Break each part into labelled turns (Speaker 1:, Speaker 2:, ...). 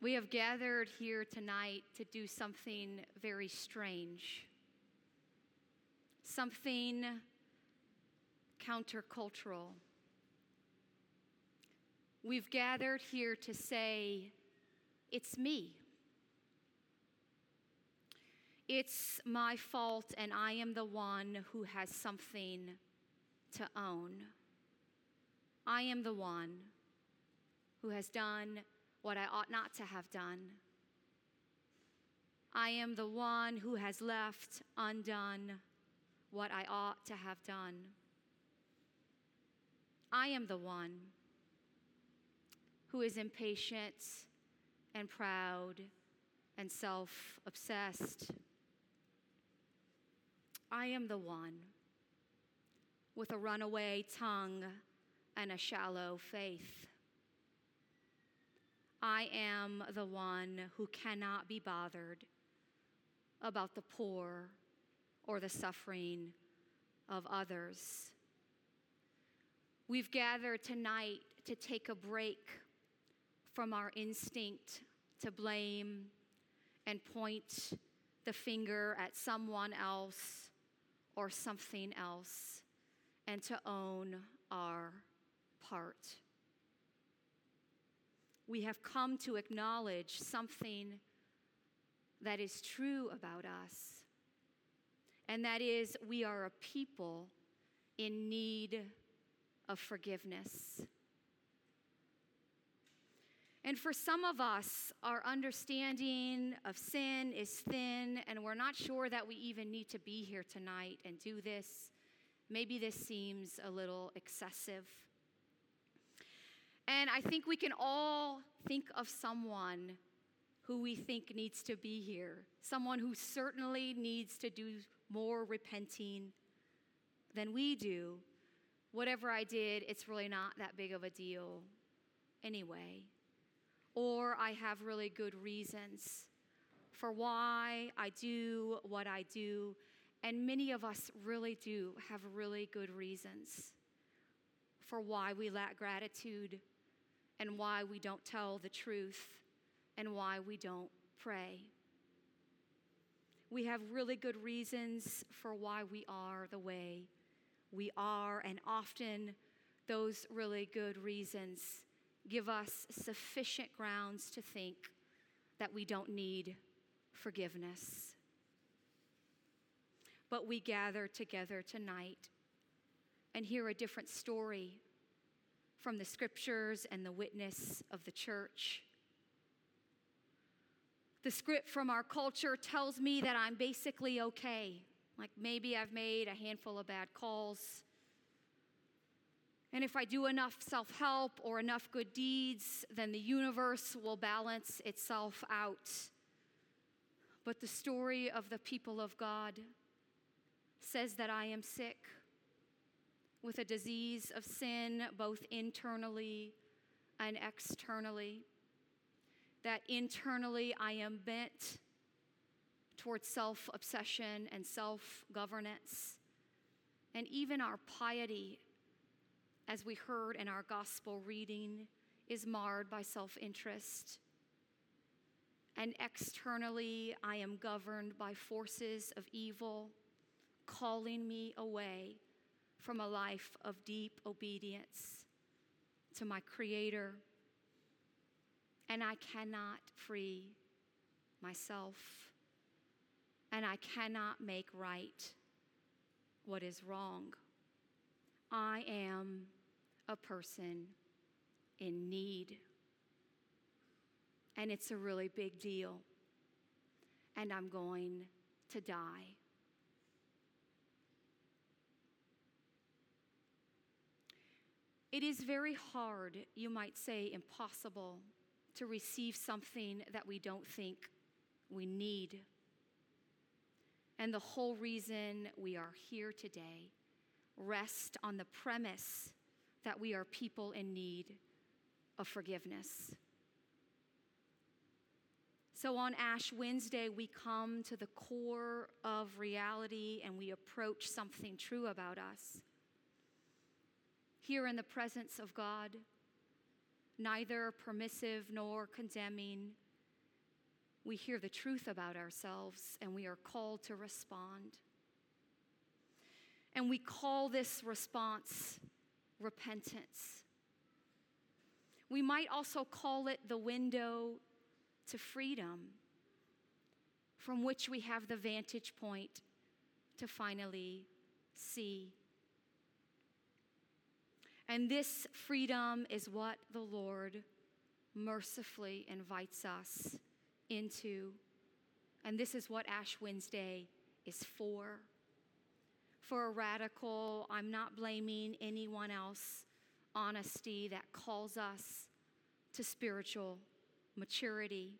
Speaker 1: We have gathered here tonight to do something very strange, something countercultural. We've gathered here to say, It's me. It's my fault, and I am the one who has something to own. I am the one who has done what I ought not to have done. I am the one who has left undone what I ought to have done. I am the one who is impatient and proud and self obsessed. I am the one with a runaway tongue and a shallow faith. I am the one who cannot be bothered about the poor or the suffering of others. We've gathered tonight to take a break from our instinct to blame and point the finger at someone else or something else and to own our part we have come to acknowledge something that is true about us, and that is we are a people in need of forgiveness. And for some of us, our understanding of sin is thin, and we're not sure that we even need to be here tonight and do this. Maybe this seems a little excessive. And I think we can all think of someone who we think needs to be here, someone who certainly needs to do more repenting than we do. Whatever I did, it's really not that big of a deal anyway. Or I have really good reasons for why I do what I do. And many of us really do have really good reasons for why we lack gratitude and why we don't tell the truth and why we don't pray. We have really good reasons for why we are the way we are, and often those really good reasons give us sufficient grounds to think that we don't need forgiveness. But we gather together tonight and hear a different story from the scriptures and the witness of the church. The script from our culture tells me that I'm basically okay. Like maybe I've made a handful of bad calls. And if I do enough self help or enough good deeds, then the universe will balance itself out. But the story of the people of God says that I am sick with a disease of sin, both internally and externally. That internally I am bent towards self obsession and self governance. And even our piety, as we heard in our gospel reading, is marred by self interest. And externally, I am governed by forces of evil calling me away from a life of deep obedience to my Creator. And I cannot free myself. And I cannot make right what is wrong. I am a person in need. And it's a really big deal. And I'm going to die. It is very hard, you might say impossible, to receive something that we don't think we need. And the whole reason we are here today rests on the premise that we are people in need of forgiveness. So on Ash Wednesday, we come to the core of reality and we approach something true about us here in the presence of God, neither permissive nor condemning, we hear the truth about ourselves and we are called to respond. And we call this response repentance. We might also call it the window to freedom, from which we have the vantage point to finally see. And this freedom is what the Lord mercifully invites us into. And this is what Ash Wednesday is for. For a radical, I'm not blaming anyone else, honesty that calls us to spiritual maturity.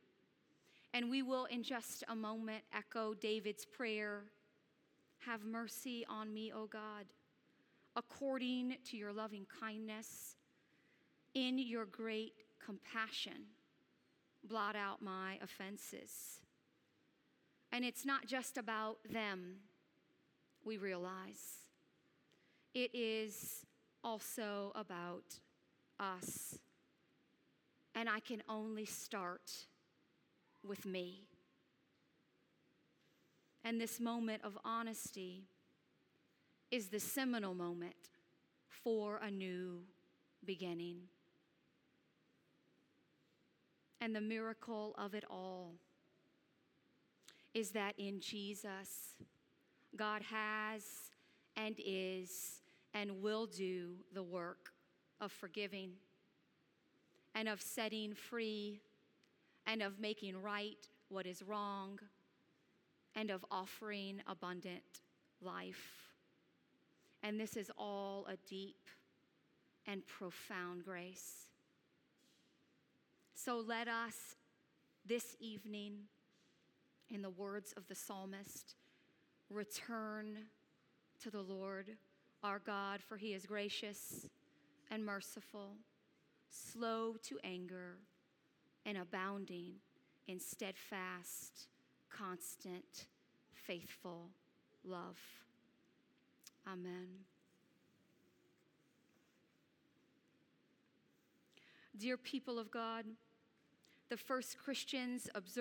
Speaker 1: And we will, in just a moment, echo David's prayer Have mercy on me, O God, according to your loving kindness, in your great compassion, blot out my offenses. And it's not just about them, we realize. It is also about us. And I can only start with me. And this moment of honesty is the seminal moment for a new beginning. And the miracle of it all is that in Jesus, God has and is and will do the work of forgiving and of setting free and of making right what is wrong and of offering abundant life. And this is all a deep and profound grace. So let us this evening, in the words of the psalmist, return to the Lord our God, for he is gracious and merciful, slow to anger, and abounding in steadfast, constant, faithful love. Amen. Dear people of God, the first Christians observed.